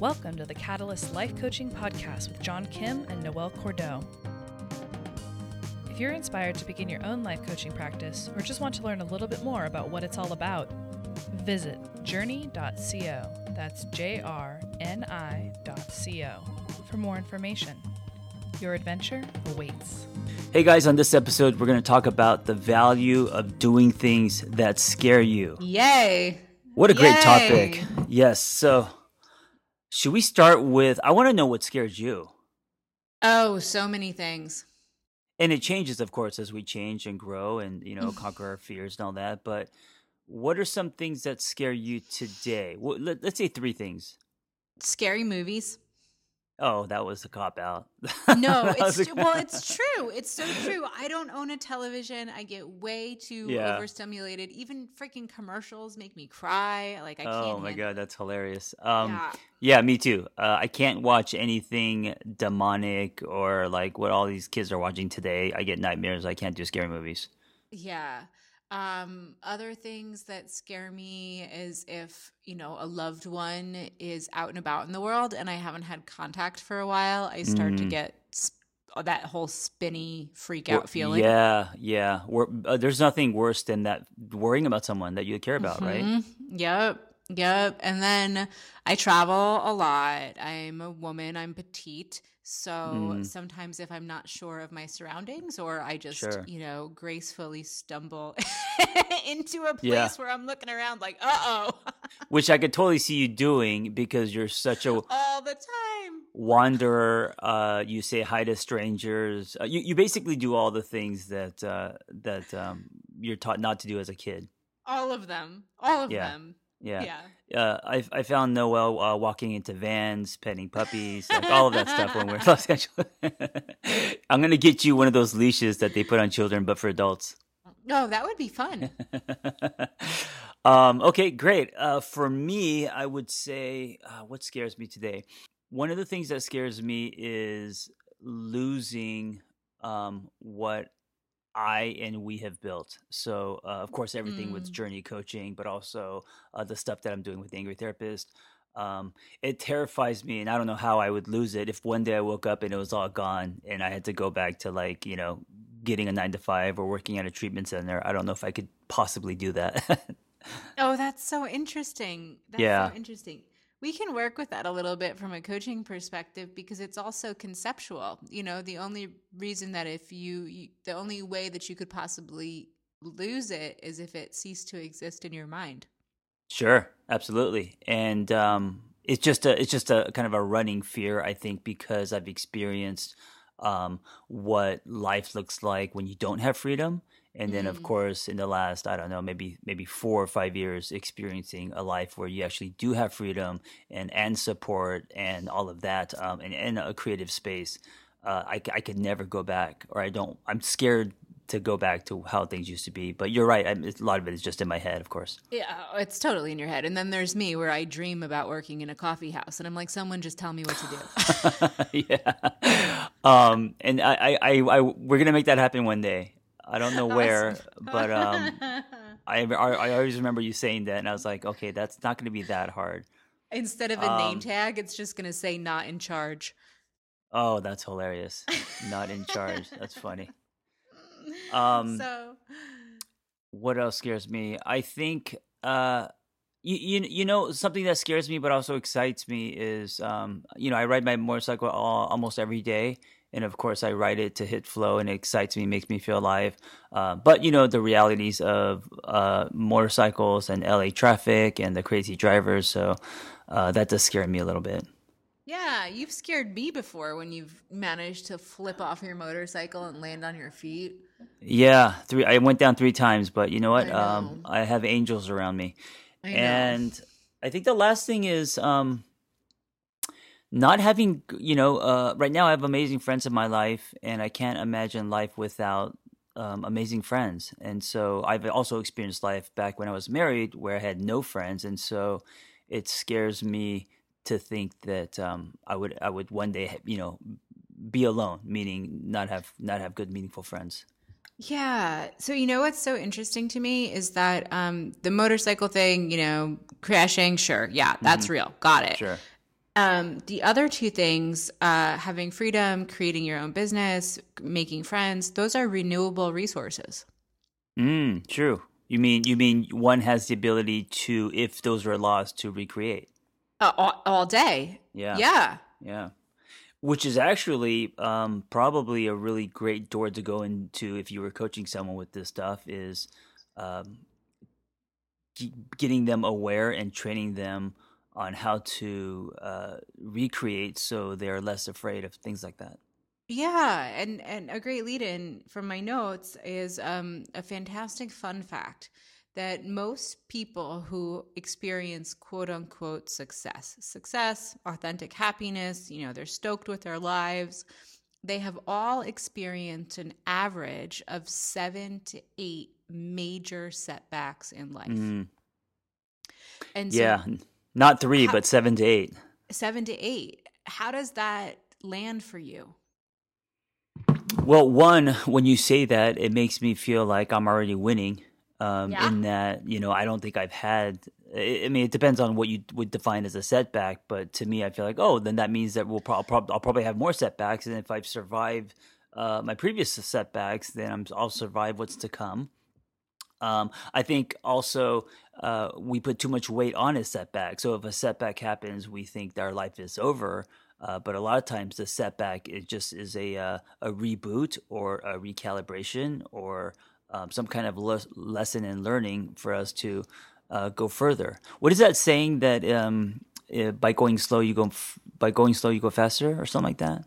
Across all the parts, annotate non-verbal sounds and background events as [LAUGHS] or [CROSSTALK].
Welcome to the Catalyst Life Coaching Podcast with John Kim and Noelle Cordeaux. If you're inspired to begin your own life coaching practice or just want to learn a little bit more about what it's all about, visit journey.co. That's J R N I.co for more information. Your adventure awaits. Hey guys, on this episode, we're going to talk about the value of doing things that scare you. Yay! What a great topic. Yes. So, should we start with I want to know what scares you. Oh, so many things. And it changes, of course, as we change and grow and, you know, [LAUGHS] conquer our fears and all that. But what are some things that scare you today? Well, let, let's say three things. Scary movies. Oh, that was a cop out. No, [LAUGHS] it's well, it's true. It's so true. [LAUGHS] I don't own a television. I get way too Yeah. overstimulated. Even freaking commercials make me cry. Like I can't. Oh my handle god, that's hilarious. Um, Yeah. yeah, me too. Uh, I can't watch anything demonic or like what all these kids are watching today. I get nightmares. I can't do scary movies. Yeah. Um, other things that scare me is if, you know, a loved one is out and about in the world and I haven't had contact for a while, I start to Mm. get sp- that whole spinny freak out feeling. Yeah, yeah. Uh, there's nothing worse than that worrying about someone that you care about, right? Mhm. Yep. Yep. And then I travel a lot. I'm a woman, I'm petite. So Mm. sometimes if I'm not sure of my surroundings or I just, Sure. you know, gracefully stumble [LAUGHS] into a place Yeah. where I'm looking around like, uh oh, [LAUGHS] Which I could totally see you doing because you're such a all the time. wanderer. Uh, you say hi to strangers. Uh, you you basically do all the things that uh, that um, you're taught not to do as a kid. All of them. All of Yeah. them. Yeah. Yeah. uh, I I found Noelle uh, walking into vans, petting puppies, like all of that stuff when we're in [LAUGHS] Los Angeles. [LAUGHS] I'm gonna get you one of those leashes that they put on children, but for adults. Oh, that would be fun. [LAUGHS] um, okay, great. Uh, for me, I would say uh, what scares me today. One of the things that scares me is losing um, what I and we have built. So, uh, of course, everything with Mm. journey coaching, but also uh, the stuff that I'm doing with the Angry Therapist. Um, it terrifies me, and I don't know how I would lose it if one day I woke up and it was all gone, and I had to go back to like you know getting a nine to five or working at a treatment center. I don't know if I could possibly do that. [LAUGHS] Oh, that's so interesting. That's Yeah. so interesting. We can work with that a little bit from a coaching perspective because it's also conceptual. You know, the only reason that if you, you the only way that you could possibly lose it is if it ceased to exist in your mind. Sure, absolutely, and um, it's just a it's just a kind of a running fear, I think, because I've experienced um, what life looks like when you don't have freedom, and then of Mm. course in the last I don't know maybe maybe four or five years experiencing a life where you actually do have freedom and and support and all of that, um, and and a creative space. Uh, I I could never go back, or I don't. I'm scared to go back to how things used to be. But you're right. I, a lot of it is just in my head, of course. Yeah, it's totally in your head. And then there's me where I dream about working in a coffee house and I'm like, someone just tell me what to do. [LAUGHS] yeah. Um, and I, I, I, I, we're gonna make that happen one day. I don't know where, Awesome. [LAUGHS] but um, [LAUGHS] I, I, I always remember you saying that, and I was like, okay, that's not gonna be that hard. Instead of a name Um, tag, it's just going to say not in charge. Oh, that's hilarious. Not in charge. That's funny. Um, [LAUGHS] so What else scares me? I think, uh, you, you, you know, something that scares me but also excites me is, um, you know, I ride my motorcycle all, almost every day. And of course, I ride it to hit flow and it excites me, makes me feel alive. Uh, but, you know, the realities of uh, motorcycles and LA traffic and the crazy drivers. So uh, that does scare me a little bit. Yeah, you've scared me before when you've managed to flip off your motorcycle and land on your feet. Yeah, three. I went down three times, but you know what? I Um. I have angels around me. I know. and I think the last thing is um, not having you know uh, right now I have amazing friends in my life, and I can't imagine life without um, amazing friends. And so I've also experienced life back when I was married, where I had no friends, and so it scares me to think that um, I would I would one day you know be alone, meaning not have not have good meaningful friends. Yeah. So you know what's so interesting to me is that um, the motorcycle thing, you know, crashing, sure, yeah, that's real, got it. Sure. Um, the other two things, uh, having freedom, creating your own business, making friends, those are renewable resources. Mm, true. You mean you mean one has the ability to, if those are lost, to recreate. Uh, all, all day. Yeah. Yeah. Yeah. Which is actually um, probably a really great door to go into if you were coaching someone with this stuff is um, g- getting them aware and training them on how to uh, recreate so they're less afraid of things like that. Yeah, and and a great lead in from my notes is um, a fantastic fun fact that most people who experience quote unquote success, success, authentic happiness, you know, they're stoked with their lives, they have all experienced an average of seven to eight major setbacks in life. Mm, And so yeah. Not three, How- but seven to eight. seven to eight. How does that land for you? Well, one, when you say that, it makes me feel like I'm already winning. Um, Yeah. In that, you know, I don't think I've had. I mean, it depends on what you would define as a setback, but to me, I feel like, oh, then that means that we'll pro- prob- I'll probably have more setbacks, and if I've survived uh, my previous setbacks, then I'm, I'll survive what's to come. Um, I think also uh, we put too much weight on a setback. So if a setback happens, we think that our life is over. Uh, but a lot of times the setback it just is a uh, a reboot or a recalibration or um, some kind of les- lesson in learning for us to uh, go further. What is that saying that um, uh, by going slow you go f- by going slow you go faster or something like that?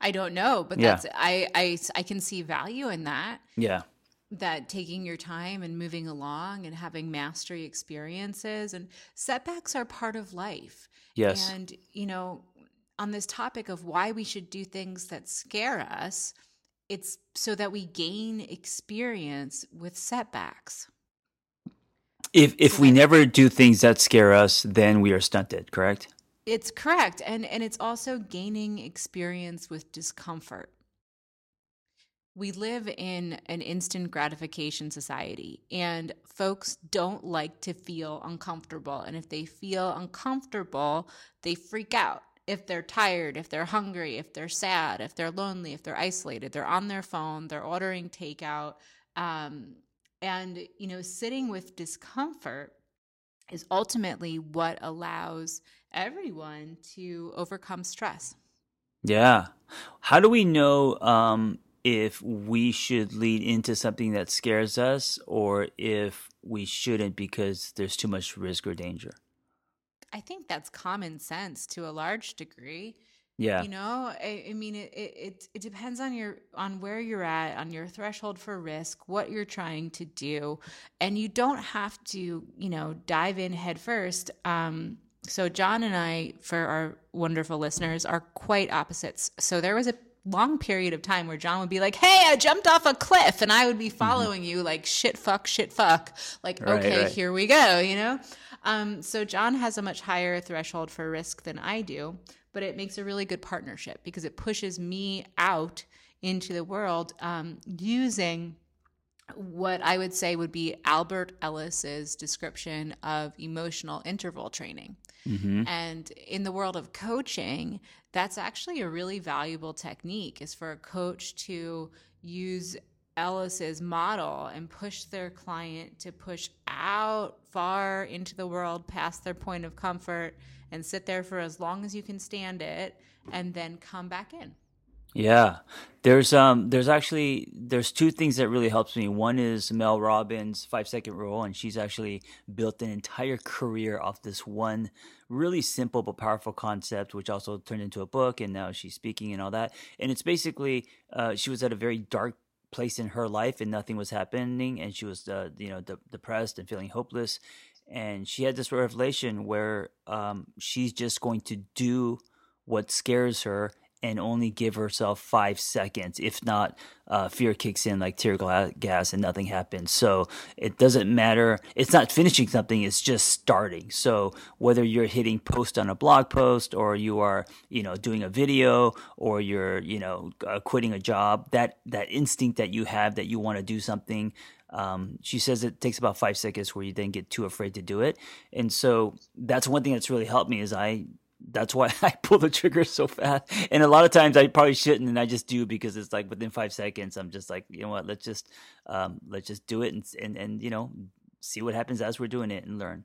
I don't know, but Yeah. that's I, I I can see value in that. Yeah. That taking your time and moving along and having mastery experiences and setbacks are part of life. Yes. And, you know, on this topic of why we should do things that scare us, it's so that we gain experience with setbacks. If if So we never do things that scare us, then we are stunted. Correct. It's correct. And and it's also gaining experience with discomfort. We live in an instant gratification society, and folks don't like to feel uncomfortable. And if they feel uncomfortable, they freak out. If they're tired, if they're hungry, if they're sad, if they're lonely, if they're isolated, they're on their phone, they're ordering takeout. Um, and, you know, sitting with discomfort is ultimately what allows everyone to overcome stress. Yeah. How do we know um, if we should lead into something that scares us or if we shouldn't because there's too much risk or danger? I think that's common sense to a large degree. Yeah. You know, I, I mean, it, it it depends on your on where you're at, on your threshold for risk, what you're trying to do, and you don't have to, you know, dive in head first. Um, so John and I, for our wonderful listeners, are quite opposites. So there was a long period of time where John would be like, "Hey, I jumped off a cliff," and I would be following you like shit, fuck, shit, fuck. Like, Right, okay, right. here we go. You know. Um, so John has a much higher threshold for risk than I do, but it makes a really good partnership because it pushes me out into the world um, using what I would say would be Albert Ellis's description of emotional interval training. Hmm And in the world of coaching, that's actually a really valuable technique is for a coach to use Ellis's model and push their client to push out far into the world past their point of comfort and sit there for as long as you can stand it and then come back in. Yeah. There's um there's actually there's two things that really helps me. One is Mel Robbins' five second rule, and she's actually built an entire career off this one really simple but powerful concept, which also turned into a book, and now she's speaking and all that. And it's basically uh, she was at a very dark place in her life, and nothing was happening, and she was uh, you know de- depressed and feeling hopeless. And she had this revelation where um, she's just going to do what scares her and only give herself five seconds. If not, uh, fear kicks in like tear gas and nothing happens. So it doesn't matter. It's not finishing something, it's just starting. So whether you're hitting post on a blog post or you are, you know, doing a video or you're, you know, uh, quitting a job, that, that instinct that you have that you want to do something, um, she says it takes about five seconds where you then get too afraid to do it. And so that's one thing that's really helped me is I that's why [LAUGHS] I pull the trigger so fast. And a lot of times I probably shouldn't, and I just do because it's like within five seconds, I'm just like, you know what, let's just um, let's just do it and and and you know see what happens as we're doing it and learn.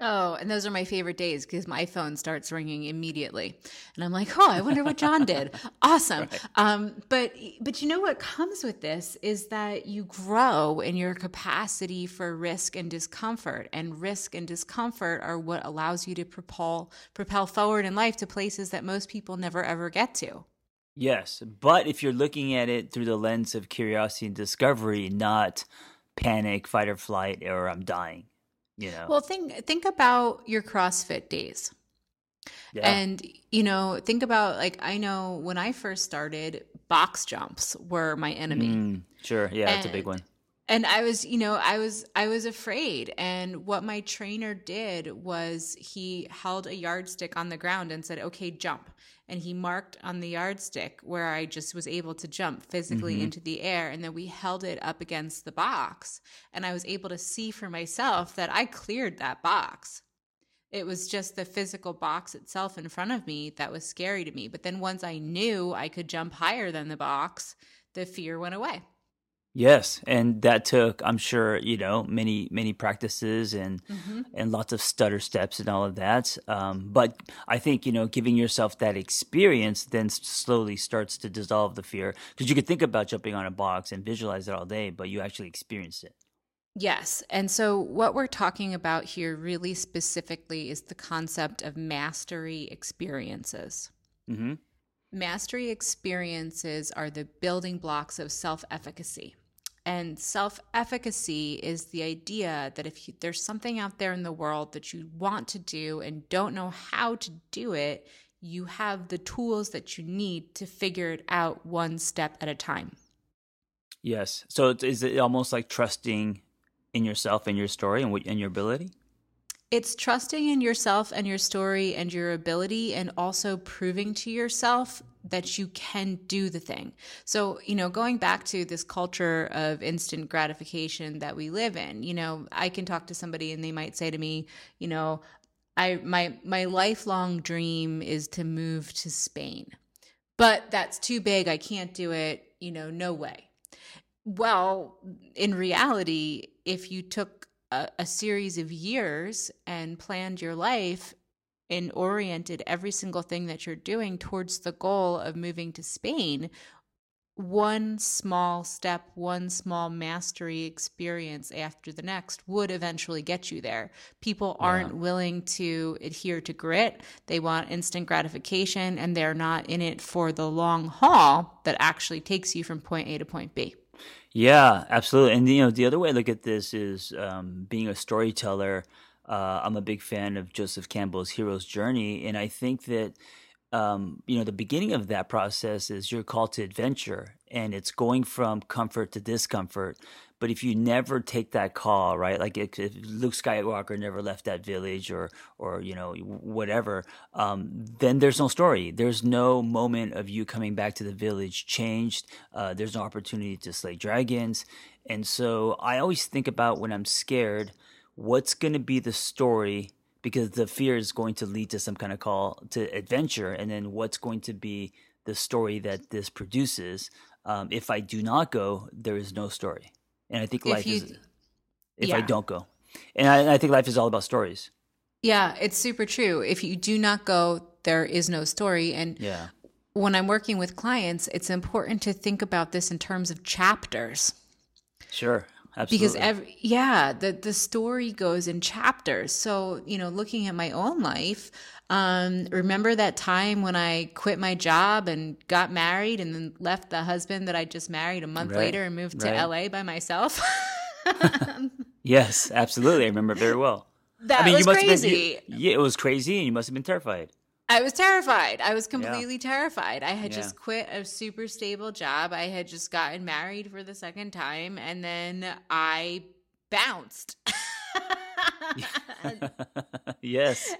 Oh, and those are my favorite days because my phone starts ringing immediately, and I'm like, "Oh, I wonder what John did." [LAUGHS] Awesome. Right. Um, but but you know what comes with this is that you grow in your capacity for risk and discomfort, and risk and discomfort are what allows you to propel propel forward in life to places that most people never ever get to. Yes, but if you're looking at it through the lens of curiosity and discovery, not panic, fight or flight, or I'm dying you know? Well think think about your crossfit days. Yeah. and you know think about like i know when i first started box jumps were my enemy. Mm, sure. Yeah and, that's a big one. and i was you know i was i was afraid. And what my trainer did was he held a yardstick on the ground and said okay jump and he marked on the yardstick where I just was able to jump physically mm-hmm. into the air. And then we held it up against the box. And I was able to see for myself that I cleared that box. It was just the physical box itself in front of me that was scary to me. But then once I knew I could jump higher than the box, the fear went away. Yes, and that took, I'm sure, you know, many many practices and mm-hmm. and lots of stutter steps and all of that. Um, but I think you know, giving yourself that experience then slowly starts to dissolve the fear because you could think about jumping on a box and visualize it all day, but you actually experienced it. Yes. And so, what we're talking about here, really specifically, is the concept of mastery experiences. Mm-hmm. Mastery experiences are the building blocks of self efficacy. And self efficacy is the idea that if you, there's something out there in the world that you want to do and don't know how to do it, you have the tools that you need to figure it out one step at a time. Yes. So is it almost like trusting in yourself and your story and, and your ability? It's trusting in yourself and your story and your ability, and also proving to yourself that you can do the thing. So, you know, going back to this culture of instant gratification that we live in, you know, I can talk to somebody and they might say to me, you know, I my my lifelong dream is to move to Spain. But that's too big. I can't do it. You know, no way. Well, in reality, if you took a, a series of years and planned your life and oriented every single thing that you're doing towards the goal of moving to Spain, one small step, one small mastery experience after the next would eventually get you there. People aren't yeah. willing to adhere to grit. They want instant gratification and they're not in it for the long haul that actually takes you from point A to point B. Yeah, absolutely. And you know, the other way I look at this is um, being a storyteller. Uh, I'm a big fan of Joseph Campbell's Hero's Journey, and I think that um, you know the beginning of that process is your call to adventure, and it's going from comfort to discomfort. But if you never take that call, right? Like if, Luke Skywalker never left that village, or or you know whatever, um, then there's no story. There's no moment of you coming back to the village changed. Uh, there's no opportunity to slay dragons, and so I always think about when I'm scared, what's going to be the story because the fear is going to lead to some kind of call to adventure, and then what's going to be the story that this produces. Um, if I do not go, there is no story and I think life you, is if yeah. I don't go, and I, I think life is all about stories. Yeah, it's super true. If you do not go, there is no story. And yeah. when I'm working with clients, it's important to think about this in terms of chapters. Sure. Absolutely. Because every yeah, the the story goes in chapters. So, you know, looking at my own life, um, remember that time when I quit my job and got married and then left the husband that I just married a month right. later and moved to. LA by myself? [LAUGHS] yes, absolutely. I remember very well. That I mean, was you must crazy. Have been, you, yeah, it was crazy, and you must have been terrified. I was terrified. I was completely yeah. terrified. I had yeah. just quit a super stable job. I had just gotten married for the second time, and then I bounced. [LAUGHS] [LAUGHS] yes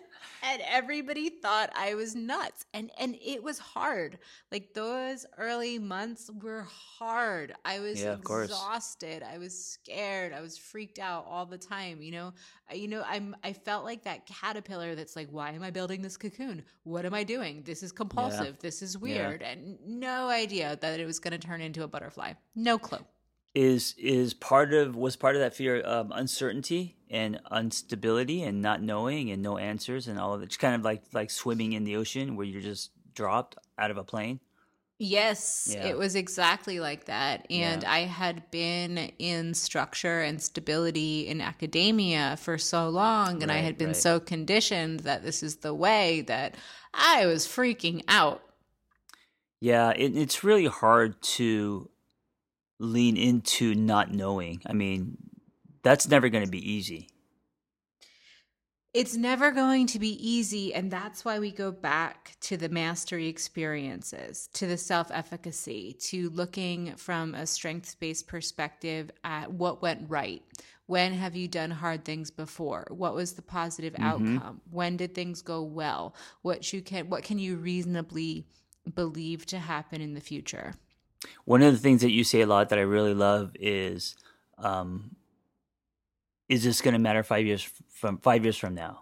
and everybody thought I was nuts. And and it was hard. Like those early months were hard. I was Yeah, exhausted. I was scared. I was freaked out all the time, you know. I- You know, I'm I felt like that caterpillar that's like, why am I building this cocoon? What am I doing? This is compulsive. This is weird. And no idea that it was going to turn into a butterfly. No clue. Is is part of was part of that fear um, uncertainty and instability and not knowing and no answers and all of it. It's kind of like like swimming in the ocean where you're just dropped out of a plane. Yes, Yeah. it was exactly like that. And Yeah. I had been in structure and stability in academia for so long, and I had been right. so conditioned that this is the way that I was freaking out. Yeah, it, it's really hard to lean into not knowing. I mean, that's never going to be easy. It's never going to be easy. And that's why we go back to the mastery experiences, to the self efficacy, to looking from a strengths based perspective at what went right. When have you done hard things before? What was the positive mm-hmm. outcome? When did things go well? What you can what can you reasonably believe to happen in the future? One of the things that you say a lot that I really love is, um, "Is this going to matter five years from five years from now?"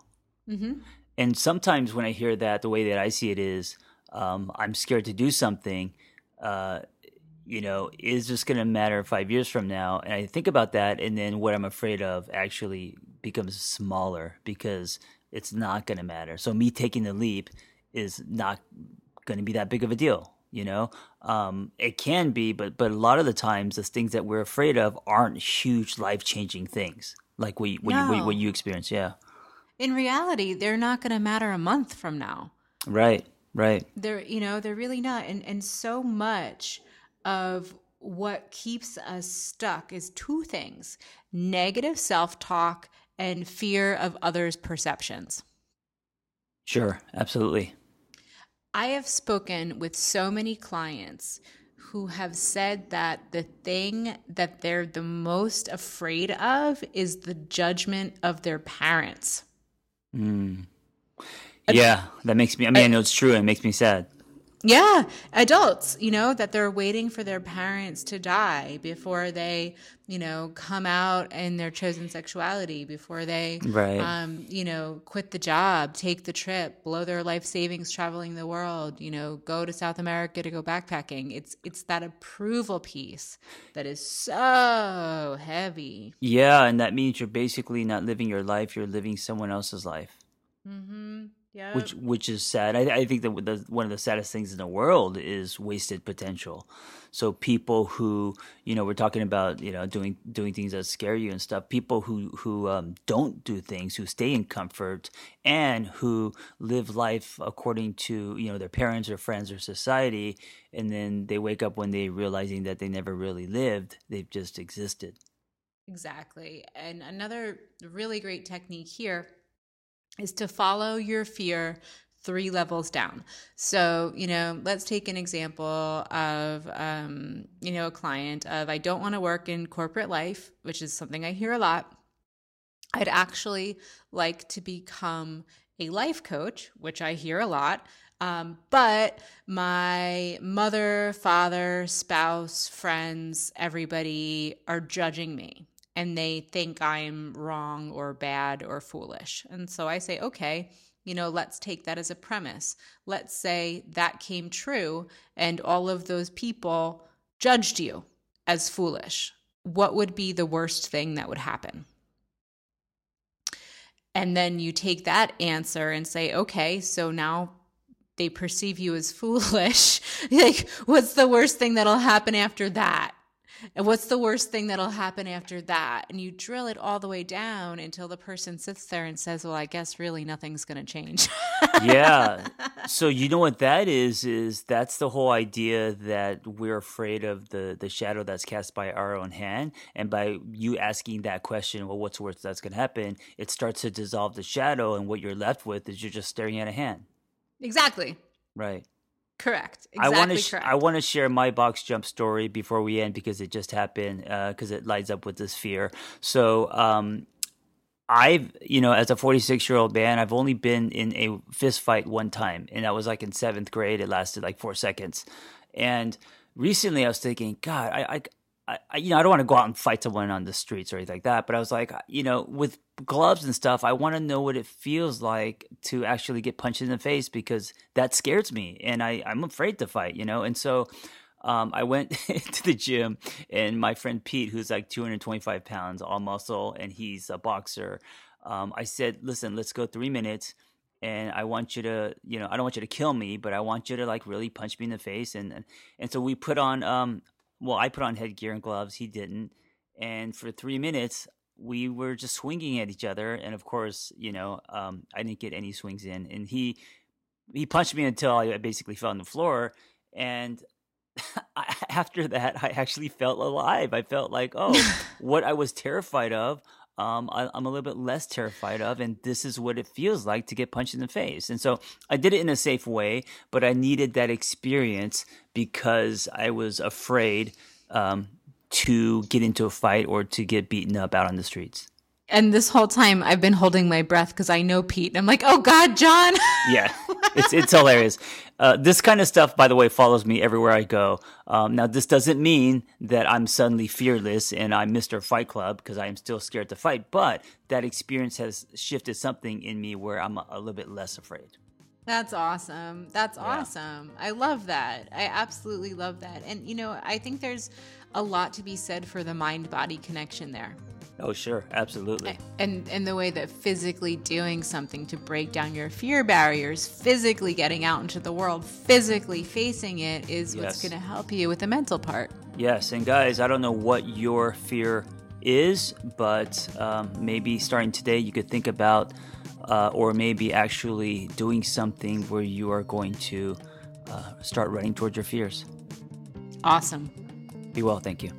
Mm-hmm. And sometimes when I hear that, the way that I see it is, um, I'm scared to do something. Uh, you know, is this going to matter five years from now? And I think about that, and then what I'm afraid of actually becomes smaller because it's not going to matter. So me taking the leap is not going to be that big of a deal. You know, um, it can be, but but a lot of the times, the things that we're afraid of aren't huge, life changing things like what you, what, you, what, you- what you experience. Yeah, In reality, they're not going to matter a month from now. right, right. they're you know they're really not and and so much of what keeps us stuck is two things negative self-talk and fear of others perceptions Sure, absolutely. I have spoken with so many clients who have said that the thing that they're the most afraid of is the judgment of their parents Mm. Yeah, that makes me. I mean, I know it's true, and it makes me sad. Yeah, adults, you know, that they're waiting for their parents to die before they, you know, come out in their chosen sexuality, before they, Right. um, you know, quit the job, take the trip, blow their life savings traveling the world, you know, go to South America to go backpacking. It's it's that approval piece that is so heavy. Yeah, and that means you're basically not living your life; you're living someone else's life, Mm-hmm. Yeah. which which is sad. I, I think that the, one of the saddest things in the world is wasted potential. So people who you know we're talking about you know doing doing things that scare you and stuff. People who who um, don't do things, who stay in comfort, and who live life according to you know their parents or friends or society, and then they wake up one day realizing that they never really lived; they've just existed. Exactly. And another really great technique here is to follow your fear three levels down. So, you know, let's take an example of, um, you know, a client of I don't want to work in corporate life, which is something I hear a lot. I'd actually like to become a life coach, which I hear a lot. Um, but my mother, father, spouse, friends, everybody are judging me and they think I'm wrong or bad or foolish. And so I say, okay, you know, let's take that as a premise. Let's say that came true and all of those people judged you as foolish. What would be the worst thing that would happen? And then you take that answer and say, okay, so now they perceive you as foolish. [LAUGHS] like, what's the worst thing that'll happen after that? And what's the worst thing that'll happen after that? And you drill it all the way down until the person sits there and says, Well, I guess really nothing's going to change. [LAUGHS] yeah. So you know what that is? Is that's the whole idea that we're afraid of the the shadow that's cast by our own hand, and by you asking that question, well, what's the worst that's going to happen? It starts to dissolve the shadow, and what you're left with is you're just staring at a hand. exactly. Right. Correct. I want Exactly to sh-. I want to share my box jump story before we end because it just happened because it lines up with this fear. So um, I've, you know, as a 46 year old man, I've only been in a fist fight one time, and that was like in seventh grade. It lasted like four seconds. And recently I was thinking, God, I, I, I, you know, I don't want to go out and fight someone on the streets or anything like that. But I was like, you know, with gloves and stuff, I want to know what it feels like to actually get punched in the face because that scares me, and I, I'm afraid to fight, you know. And so, um, I went [LAUGHS] to the gym, and my friend Pete, who's like 225 pounds, all muscle, and he's a boxer. Um, I said, "Listen, let's go three minutes." and I want you to, you know, I don't want you to kill me, but I want you to like really punch me in the face. And and, and so we put on, um, well, I put on headgear and gloves. He didn't. And for three minutes, we were just swinging at each other. And of course, you know, um, I didn't get any swings in. And he he punched me until I basically fell on the floor. And [LAUGHS] after that, I actually felt alive. I felt like, oh, [LAUGHS] what I was terrified of, um, I, am a little bit less terrified of, and this is what it feels like to get punched in the face. And so I did it in a safe way, but I needed that experience because I was afraid um, to get into a fight or to get beaten up out on the streets. And this whole time, I've been holding my breath because I know Pete. And I'm like, oh God, John. [LAUGHS] yeah, it's it's hilarious. Uh, this kind of stuff, by the way, follows me everywhere I go. Um, now, this doesn't mean that I'm suddenly fearless and I'm Mr. Fight Club because I am still scared to fight. But that experience has shifted something in me where I'm a, a little bit less afraid. That's awesome. That's yeah. awesome. I love that. I absolutely love that. And, you know, I think there's a lot to be said for the mind body connection there. Oh, sure, absolutely. And and the way that physically doing something to break down your fear barriers, physically getting out into the world, physically facing it is yes. what's going to help you with the mental part. Yes, and guys, I don't know what your fear is, but um, maybe starting today, you could think about, uh, or maybe actually doing something where you are going to uh, start running towards your fears. Awesome. Be well. Thank you.